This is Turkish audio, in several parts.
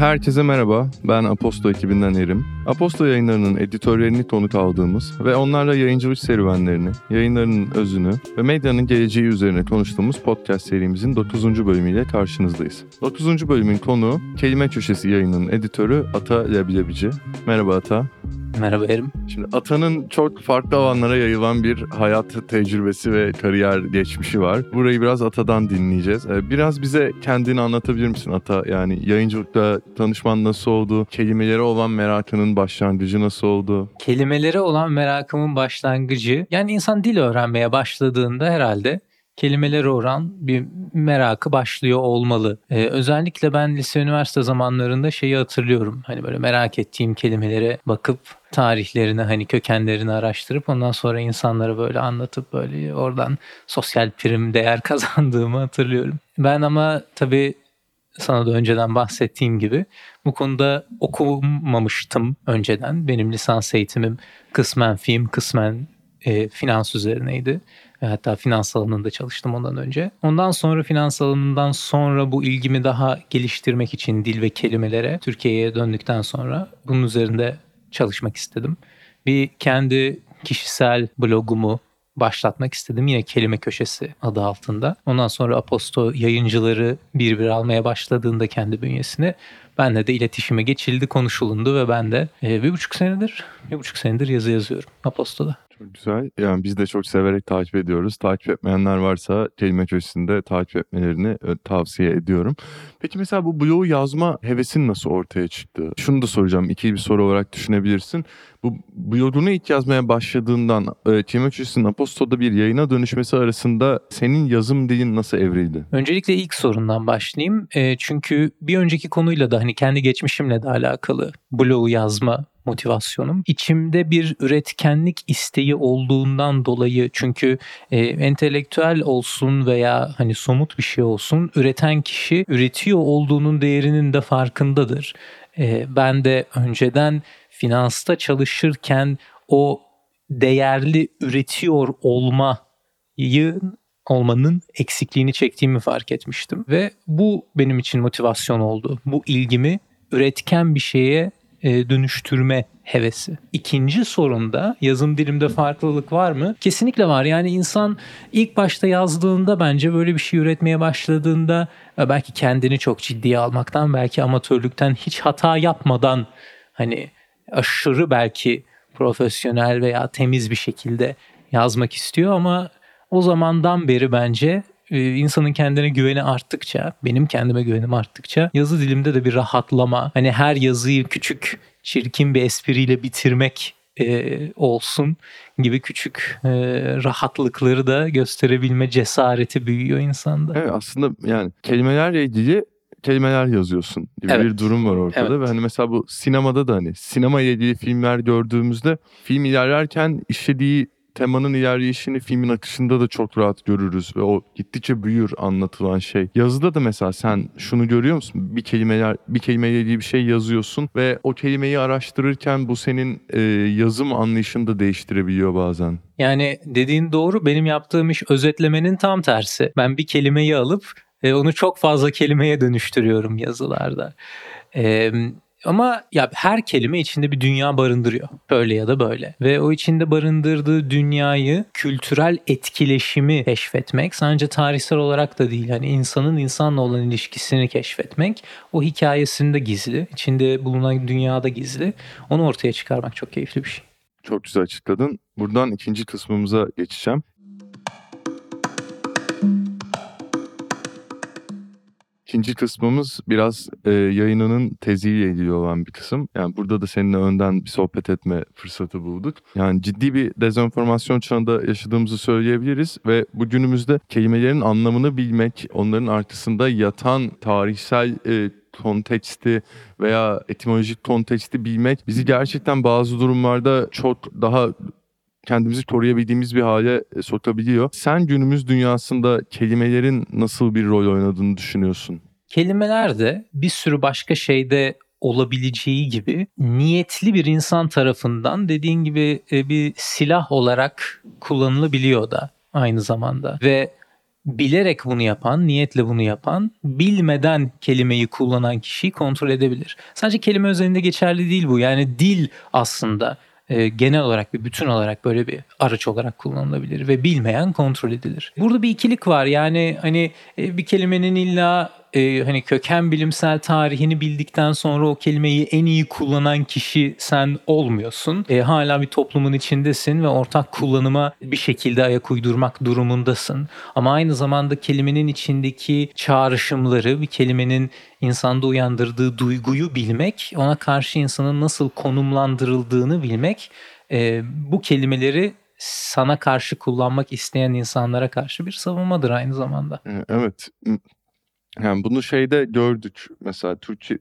Herkese merhaba, ben Aposto ekibinden Erim. Aposto yayınlarının editörlerini konuk aldığımız ve onlarla yayıncılık serüvenlerini, yayınlarının özünü ve medyanın geleceği üzerine konuştuğumuz podcast serimizin 9. bölümüyle karşınızdayız. 9. bölümün konuğu Kelime Köşesi yayınının editörü Ata Leblebici. Merhaba Ata. Merhaba Erim. Şimdi Ata'nın çok farklı alanlara yayılan bir hayat tecrübesi ve kariyer geçmişi var. Burayı biraz Ata'dan dinleyeceğiz. Ee, Biraz bize kendini anlatabilir misin Ata? Yani yayıncılıkta tanışman nasıl oldu? Kelimelere olan merakının başlangıcı nasıl oldu? Kelimelere olan merakımın başlangıcı yani insan dil öğrenmeye başladığında herhalde kelimelere olan bir merakı başlıyor olmalı. Ee, özellikle ben lise üniversite zamanlarında şeyi hatırlıyorum. Hani böyle merak ettiğim kelimelere bakıp tarihlerini hani kökenlerini araştırıp ondan sonra insanlara böyle anlatıp böyle oradan sosyal prim değer kazandığımı hatırlıyorum. Ben ama tabii sana da önceden bahsettiğim gibi bu konuda okumamıştım önceden. Benim lisans eğitimim kısmen film, kısmen e, finans üzerineydi. Ve Hatta finans alanında çalıştım ondan önce. Ondan sonra finans alanından sonra bu ilgimi daha geliştirmek için dil ve kelimelere Türkiye'ye döndükten sonra bunun üzerinde çalışmak istedim. Bir kendi kişisel blogumu başlatmak istedim. Yine kelime köşesi adı altında. Ondan sonra Aposto yayıncıları bir bir almaya başladığında kendi bünyesine benle de iletişime geçildi, konuşulundu ve ben de e, bir buçuk senedir, bir buçuk senedir yazı yazıyorum Aposto'da. Çok güzel. Yani biz de çok severek takip ediyoruz. Takip etmeyenler varsa kelime köşesinde takip etmelerini e, tavsiye ediyorum. Peki mesela bu blogu yazma hevesin nasıl ortaya çıktı? Şunu da soracağım. İkili bir soru olarak düşünebilirsin. Bu blogunu ilk yazmaya başladığından e, kelime köşesinin Aposto'da bir yayına dönüşmesi arasında senin yazım dilin nasıl evrildi? Öncelikle ilk sorundan başlayayım. E, çünkü bir önceki konuyla da hani kendi geçmişimle de alakalı blogu yazma motivasyonum. İçimde bir üretkenlik isteği olduğundan dolayı çünkü e, entelektüel olsun veya hani somut bir şey olsun üreten kişi üretiyor olduğunun değerinin de farkındadır. E, ben de önceden finansta çalışırken o değerli üretiyor olmayı olmanın eksikliğini çektiğimi fark etmiştim ve bu benim için motivasyon oldu. Bu ilgimi üretken bir şeye e, dönüştürme hevesi. İkinci sorunda yazım dilimde farklılık var mı? Kesinlikle var. Yani insan ilk başta yazdığında bence böyle bir şey üretmeye başladığında e, belki kendini çok ciddiye almaktan belki amatörlükten hiç hata yapmadan hani aşırı belki profesyonel veya temiz bir şekilde yazmak istiyor ama o zamandan beri bence e, insanın kendine güveni arttıkça, benim kendime güvenim arttıkça yazı dilimde de bir rahatlama. Hani her yazıyı küçük, çirkin bir espriyle bitirmek e, olsun gibi küçük e, rahatlıkları da gösterebilme cesareti büyüyor insanda. Evet aslında yani kelimelerle ilgili kelimeler yazıyorsun gibi Evet. bir durum var ortada Evet. ve hani mesela bu sinemada da hani sinema ile ilgili filmler gördüğümüzde film ilerlerken işlediği temanın ilerleyişini filmin akışında da çok rahat görürüz ve o gittikçe büyür anlatılan şey. Yazıda da mesela sen şunu görüyor musun? Bir kelimeler bir kelimeyle ilgili bir şey yazıyorsun ve o kelimeyi araştırırken bu senin e, yazım anlayışını da değiştirebiliyor bazen. Yani dediğin doğru benim yaptığım iş özetlemenin tam tersi. Ben bir kelimeyi alıp e, onu çok fazla kelimeye dönüştürüyorum yazılarda. E, ama ya her kelime içinde bir dünya barındırıyor. Böyle ya da böyle. Ve o içinde barındırdığı dünyayı, kültürel etkileşimi keşfetmek sadece tarihsel olarak da değil. Hani insanın insanla olan ilişkisini keşfetmek o hikayesinde gizli. içinde bulunan dünyada gizli. Onu ortaya çıkarmak çok keyifli bir şey. Çok güzel açıkladın. Buradan ikinci kısmımıza geçeceğim. İkinci kısmımız biraz e, yayınının teziyle ilgili olan bir kısım. Yani burada da seninle önden bir sohbet etme fırsatı bulduk. Yani ciddi bir dezenformasyon çağında yaşadığımızı söyleyebiliriz ve bugünümüzde kelimelerin anlamını bilmek, onların arkasında yatan tarihsel e, konteksti veya etimolojik konteksti bilmek bizi gerçekten bazı durumlarda çok daha kendimizi koruyabildiğimiz bir hale e, sokabiliyor. Sen günümüz dünyasında kelimelerin nasıl bir rol oynadığını düşünüyorsun? Kelimeler de bir sürü başka şeyde olabileceği gibi niyetli bir insan tarafından dediğin gibi e, bir silah olarak kullanılabiliyor da aynı zamanda. Ve bilerek bunu yapan, niyetle bunu yapan, bilmeden kelimeyi kullanan kişiyi kontrol edebilir. Sadece kelime özelinde geçerli değil bu. Yani dil aslında e, genel olarak bir bütün olarak böyle bir araç olarak kullanılabilir ve bilmeyen kontrol edilir. Burada bir ikilik var. Yani hani e, bir kelimenin illa e, hani köken bilimsel tarihini bildikten sonra o kelimeyi en iyi kullanan kişi sen olmuyorsun. E, hala bir toplumun içindesin ve ortak kullanıma bir şekilde ayak uydurmak durumundasın. Ama aynı zamanda kelimenin içindeki çağrışımları, bir kelimenin insanda uyandırdığı duyguyu bilmek, ona karşı insanın nasıl konumlandırıldığını bilmek, e, bu kelimeleri sana karşı kullanmak isteyen insanlara karşı bir savunmadır aynı zamanda. E, evet. Yani bunu şeyde gördük. Mesela Türkiye,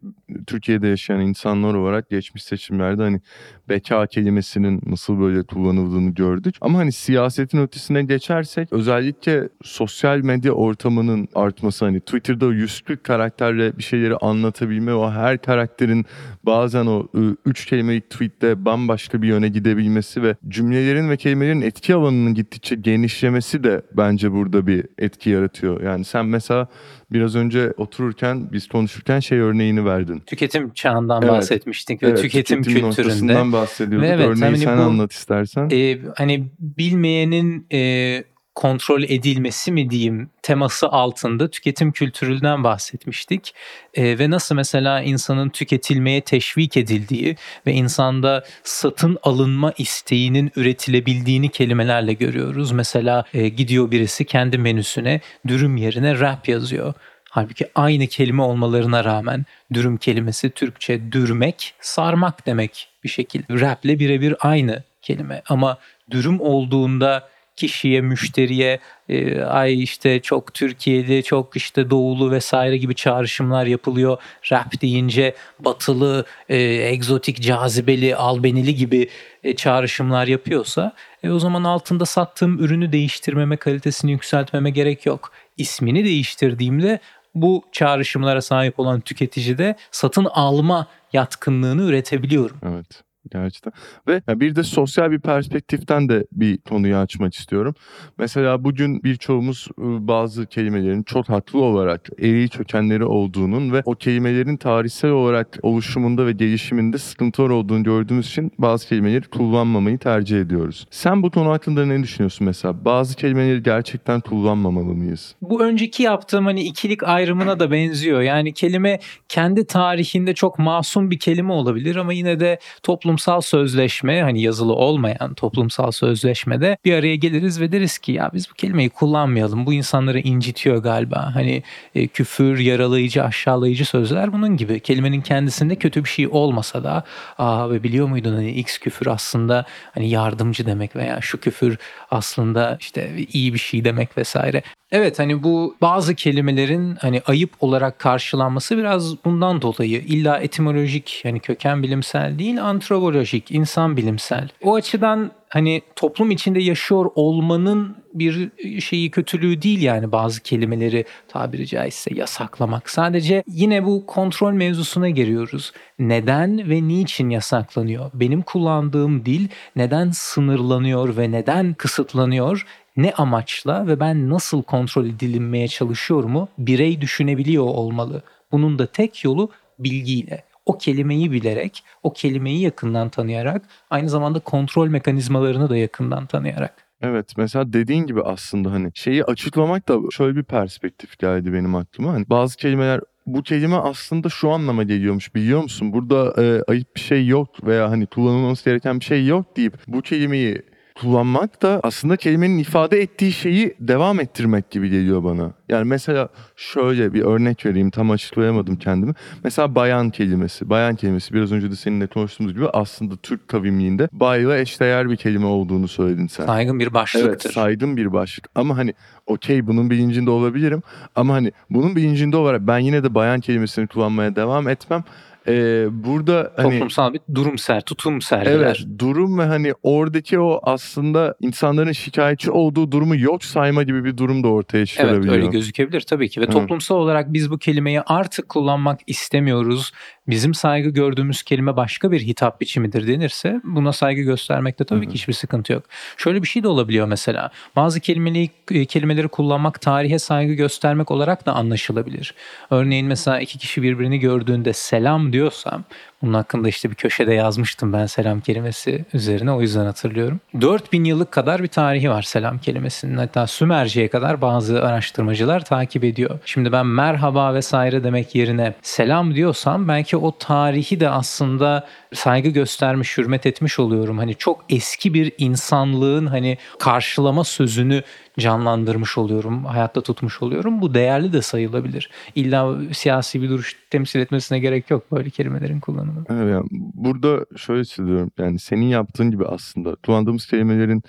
Türkiye'de yaşayan insanlar olarak geçmiş seçimlerde hani beka kelimesinin nasıl böyle kullanıldığını gördük. Ama hani siyasetin ötesine geçersek özellikle sosyal medya ortamının artması hani Twitter'da 140 karakterle bir şeyleri anlatabilme o her karakterin bazen o üç kelimelik tweette bambaşka bir yöne gidebilmesi ve cümlelerin ve kelimelerin etki alanının gittikçe genişlemesi de bence burada bir etki yaratıyor. Yani sen mesela biraz önce otururken biz konuşurken şey örneğini verdin. Tüketim çağından evet. bahsetmiştik ve evet, tüketim kültüründe. bahsediyorduk. Ve evet, Örneği hani sen bu, anlat istersen. E, hani bilmeyenin e, kontrol edilmesi mi diyeyim teması altında tüketim kültüründen bahsetmiştik. E, ve nasıl mesela insanın tüketilmeye teşvik edildiği ve insanda satın alınma isteğinin üretilebildiğini kelimelerle görüyoruz. Mesela e, gidiyor birisi kendi menüsüne dürüm yerine rap yazıyor. Halbuki aynı kelime olmalarına rağmen dürüm kelimesi Türkçe dürmek, sarmak demek bir şekilde. Rap'le birebir aynı kelime ama dürüm olduğunda kişiye, müşteriye e, ay işte çok Türkiye'li, çok işte doğulu vesaire gibi çağrışımlar yapılıyor. Rap deyince batılı, e, egzotik, cazibeli, albenili gibi e, çağrışımlar yapıyorsa e, o zaman altında sattığım ürünü değiştirmeme, kalitesini yükseltmeme gerek yok. İsmini değiştirdiğimde bu çağrışımlara sahip olan tüketicide satın alma yatkınlığını üretebiliyorum. Evet gerçekten. Ve bir de sosyal bir perspektiften de bir konuyu açmak istiyorum. Mesela bugün birçoğumuz bazı kelimelerin çok haklı olarak eri kökenleri olduğunun ve o kelimelerin tarihsel olarak oluşumunda ve gelişiminde sıkıntılar olduğunu gördüğümüz için bazı kelimeleri kullanmamayı tercih ediyoruz. Sen bu konu hakkında ne düşünüyorsun mesela? Bazı kelimeleri gerçekten kullanmamalı mıyız? Bu önceki yaptığım hani ikilik ayrımına da benziyor. Yani kelime kendi tarihinde çok masum bir kelime olabilir ama yine de toplum toplumsal sözleşme hani yazılı olmayan toplumsal sözleşmede bir araya geliriz ve deriz ki ya biz bu kelimeyi kullanmayalım. Bu insanları incitiyor galiba. Hani e, küfür, yaralayıcı, aşağılayıcı sözler bunun gibi. Kelimenin kendisinde kötü bir şey olmasa da aa ve biliyor muydun hani X küfür aslında hani yardımcı demek veya şu küfür aslında işte iyi bir şey demek vesaire. Evet hani bu bazı kelimelerin hani ayıp olarak karşılanması biraz bundan dolayı illa etimolojik yani köken bilimsel değil antropolojik insan bilimsel. O açıdan hani toplum içinde yaşıyor olmanın bir şeyi kötülüğü değil yani bazı kelimeleri tabiri caizse yasaklamak. Sadece yine bu kontrol mevzusuna giriyoruz. Neden ve niçin yasaklanıyor? Benim kullandığım dil neden sınırlanıyor ve neden kısıtlanıyor? Ne amaçla ve ben nasıl kontrol edilinmeye çalışıyor birey düşünebiliyor olmalı. Bunun da tek yolu bilgiyle. O kelimeyi bilerek, o kelimeyi yakından tanıyarak, aynı zamanda kontrol mekanizmalarını da yakından tanıyarak. Evet mesela dediğin gibi aslında hani şeyi açıklamak da şöyle bir perspektif geldi benim aklıma. Hani bazı kelimeler bu kelime aslında şu anlama geliyormuş biliyor musun? Burada e, ayıp bir şey yok veya hani kullanılması gereken bir şey yok deyip bu kelimeyi kullanmak da aslında kelimenin ifade ettiği şeyi devam ettirmek gibi geliyor bana. Yani mesela şöyle bir örnek vereyim tam açıklayamadım kendimi. Mesela bayan kelimesi. Bayan kelimesi biraz önce de seninle konuştuğumuz gibi aslında Türk kavimliğinde bayla eşdeğer bir kelime olduğunu söyledin sen. Saygın bir başlıktır. Evet saygın bir başlık ama hani okey bunun bilincinde olabilirim ama hani bunun bilincinde olarak ben yine de bayan kelimesini kullanmaya devam etmem ee, burada hani toplumsal bir durum ser, tutum sergiler. Evet, durum ve hani oradaki o aslında insanların şikayetçi olduğu durumu yok sayma gibi bir durum da ortaya çıkarabiliyor. Evet, öyle gözükebilir tabii ki ve evet. toplumsal olarak biz bu kelimeyi artık kullanmak istemiyoruz bizim saygı gördüğümüz kelime başka bir hitap biçimidir denirse buna saygı göstermekte tabii Hı hı. ki hiçbir sıkıntı yok. Şöyle bir şey de olabiliyor mesela. Bazı kelimeleri, kelimeleri kullanmak tarihe saygı göstermek olarak da anlaşılabilir. Örneğin mesela iki kişi birbirini gördüğünde selam diyorsam bunun hakkında işte bir köşede yazmıştım ben selam kelimesi üzerine o yüzden hatırlıyorum. 4000 yıllık kadar bir tarihi var selam kelimesinin. Hatta Sümerce'ye kadar bazı araştırmacılar takip ediyor. Şimdi ben merhaba vesaire demek yerine selam diyorsam belki o tarihi de aslında saygı göstermiş, hürmet etmiş oluyorum. Hani çok eski bir insanlığın hani karşılama sözünü canlandırmış oluyorum, hayatta tutmuş oluyorum. Bu değerli de sayılabilir. İlla siyasi bir duruş temsil etmesine gerek yok böyle kelimelerin kullanımı. Evet, yani burada şöyle söylüyorum yani senin yaptığın gibi aslında kullandığımız kelimelerin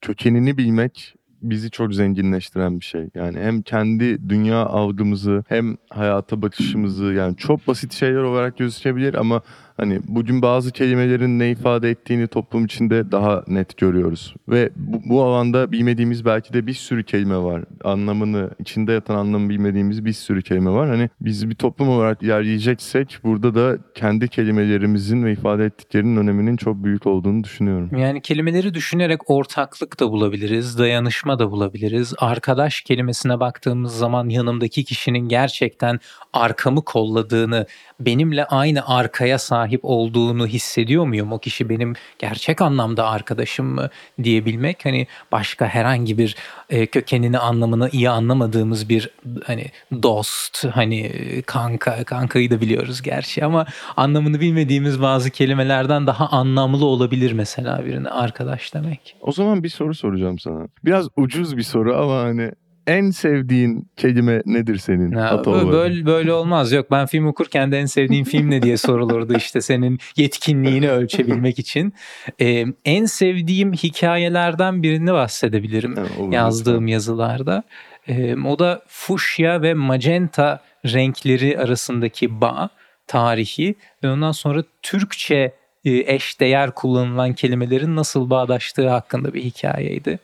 kökenini bilmek bizi çok zenginleştiren bir şey. Yani hem kendi dünya algımızı hem hayata bakışımızı yani çok basit şeyler olarak gözükebilir ama hani bugün bazı kelimelerin ne ifade ettiğini toplum içinde daha net görüyoruz. Ve bu, bu alanda bilmediğimiz belki de bir sürü kelime var. Anlamını, içinde yatan anlamı bilmediğimiz bir sürü kelime var. Hani biz bir toplum olarak ilerleyeceksek burada da kendi kelimelerimizin ve ifade ettiklerinin öneminin çok büyük olduğunu düşünüyorum. Yani kelimeleri düşünerek ortaklık da bulabiliriz, dayanışma da bulabiliriz. Arkadaş kelimesine baktığımız zaman yanımdaki kişinin gerçekten arkamı kolladığını, benimle aynı arkaya sahip olduğunu hissediyor muyum? O kişi benim gerçek anlamda arkadaşım mı diyebilmek hani başka herhangi bir e, kökenini anlamını iyi anlamadığımız bir hani dost hani kanka kankayı da biliyoruz gerçi ama anlamını bilmediğimiz bazı kelimelerden daha anlamlı olabilir mesela birine arkadaş demek. O zaman bir soru soracağım sana. Biraz ucuz bir soru ama hani en sevdiğin kelime nedir senin? Ya, böyle, böyle olmaz. Yok ben film okurken de en sevdiğin film ne diye sorulurdu işte senin yetkinliğini ölçebilmek için. Ee, en sevdiğim hikayelerden birini bahsedebilirim olur, yazdığım yazılarda. Ee, o da fuşya ve magenta renkleri arasındaki bağ, tarihi ve ondan sonra Türkçe e, eşdeğer kullanılan kelimelerin nasıl bağdaştığı hakkında bir hikayeydi.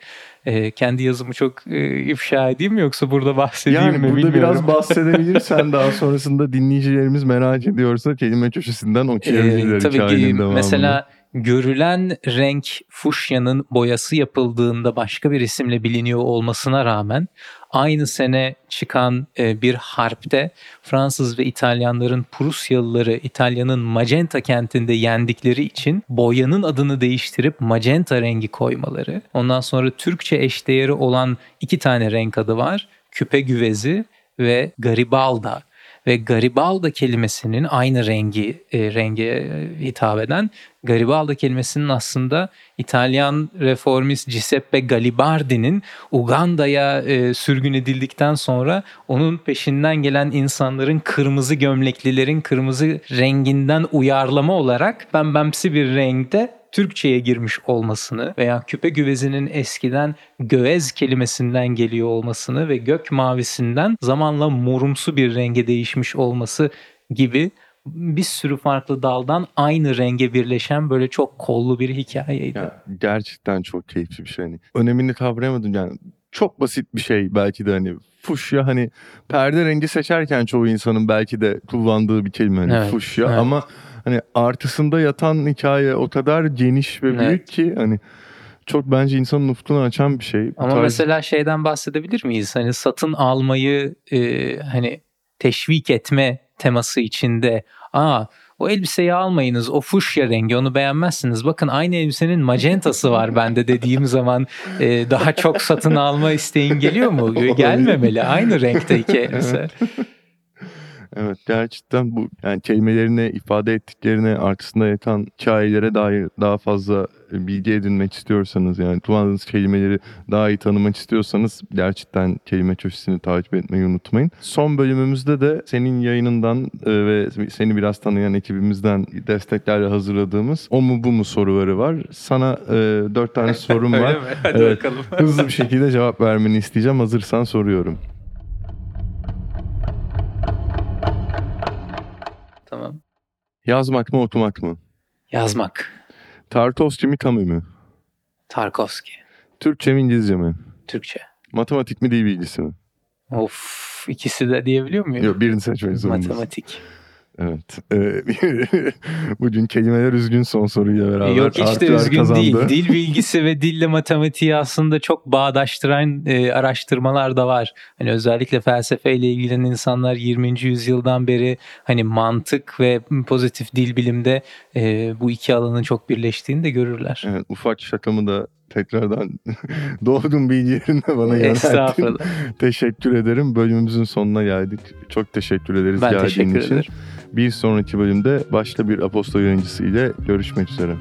Ee, kendi yazımı çok e, ifşa edeyim mi yoksa burada bahsedeyim Yani mi burada bilmiyorum. biraz bahsedebilirsen daha sonrasında dinleyicilerimiz merak ediyorsa kelime köşesinden okuyabilirler Ee, tabii ki mesela görülen renk fuşyanın boyası yapıldığında başka bir isimle biliniyor olmasına rağmen aynı sene çıkan e, bir harpte Fransız ve İtalyanların Prusyalıları İtalya'nın Magenta kentinde yendikleri için boyanın adını değiştirip magenta rengi koymaları. Ondan sonra Türkçe eşdeğeri olan iki tane renk adı var. Küpe güvezi ve Garibalda ve Garibalda kelimesinin aynı rengi e, renge e, hitap eden Garibalda kelimesinin aslında İtalyan reformist Giuseppe Garibaldi'nin Uganda'ya e, sürgün edildikten sonra onun peşinden gelen insanların kırmızı gömleklilerin kırmızı renginden uyarlama olarak bembemsi bir renkte Türkçe'ye girmiş olmasını veya küpe güvezinin eskiden göez kelimesinden geliyor olmasını ve gök mavisinden zamanla morumsu bir renge değişmiş olması gibi bir sürü farklı daldan aynı renge birleşen böyle çok kollu bir hikayeydi. Ya, gerçekten çok keyifli bir şey. Hani önemini kavrayamadım yani. Çok basit bir şey belki de hani fuşya hani perde rengi seçerken çoğu insanın belki de kullandığı bir kelime hani Evet, fuşya evet. ama hani artısında yatan hikaye o kadar geniş ve büyük Evet. ki hani çok bence insanın ufkunu açan bir şey. Bu Ama tarz- mesela şeyden bahsedebilir miyiz? Hani satın almayı e, hani teşvik etme teması içinde aa o elbiseyi almayınız o fuşya rengi onu beğenmezsiniz. Bakın aynı elbisenin magentası var bende dediğim zaman e, daha çok satın alma isteğin geliyor mu? Gelmemeli. Aynı renkte iki elbise. Evet gerçekten bu yani kelimelerine ifade ettiklerine arkasında yatan hikayelere dair daha fazla bilgi edinmek istiyorsanız yani kullandığınız kelimeleri daha iyi tanımak istiyorsanız gerçekten kelime köşesini takip etmeyi unutmayın. Son bölümümüzde de senin yayınından e, ve seni biraz tanıyan ekibimizden desteklerle hazırladığımız o mu bu mu soruları var. Sana e, dört tane sorum var. Öyle mi? Hadi Evet. bakalım. Hızlı bir şekilde cevap vermeni isteyeceğim. Hazırsan soruyorum. Yazmak mı okumak mı? Yazmak. Tarkovski mi Camus mu? Tarkovski. Türkçe mi İngilizce mi? Türkçe. Matematik mi dil bilgisi mi? Of ikisi de diyebiliyor muyum? Yok birini seçmek zorundasın. Matematik. Evet. Ee, bugün kelimeler üzgün son soruyla beraber. Yok hiç de üzgün kazandı. değil. Dil bilgisi ve dille matematiği aslında çok bağdaştıran e, araştırmalar da var. Hani özellikle felsefeyle ilgilenen insanlar 20. yüzyıldan beri hani mantık ve pozitif dil bilimde e, bu iki alanın çok birleştiğini de görürler. Evet, ufak şakamı da tekrardan doğdum bilgilerini bana yönelttin. Estağfurullah. Teşekkür ederim. Bölümümüzün sonuna geldik. Çok teşekkür ederiz Ben geldiğin teşekkür için. ederim. Bir sonraki bölümde başka bir apostol yayıncısı ile görüşmek üzere.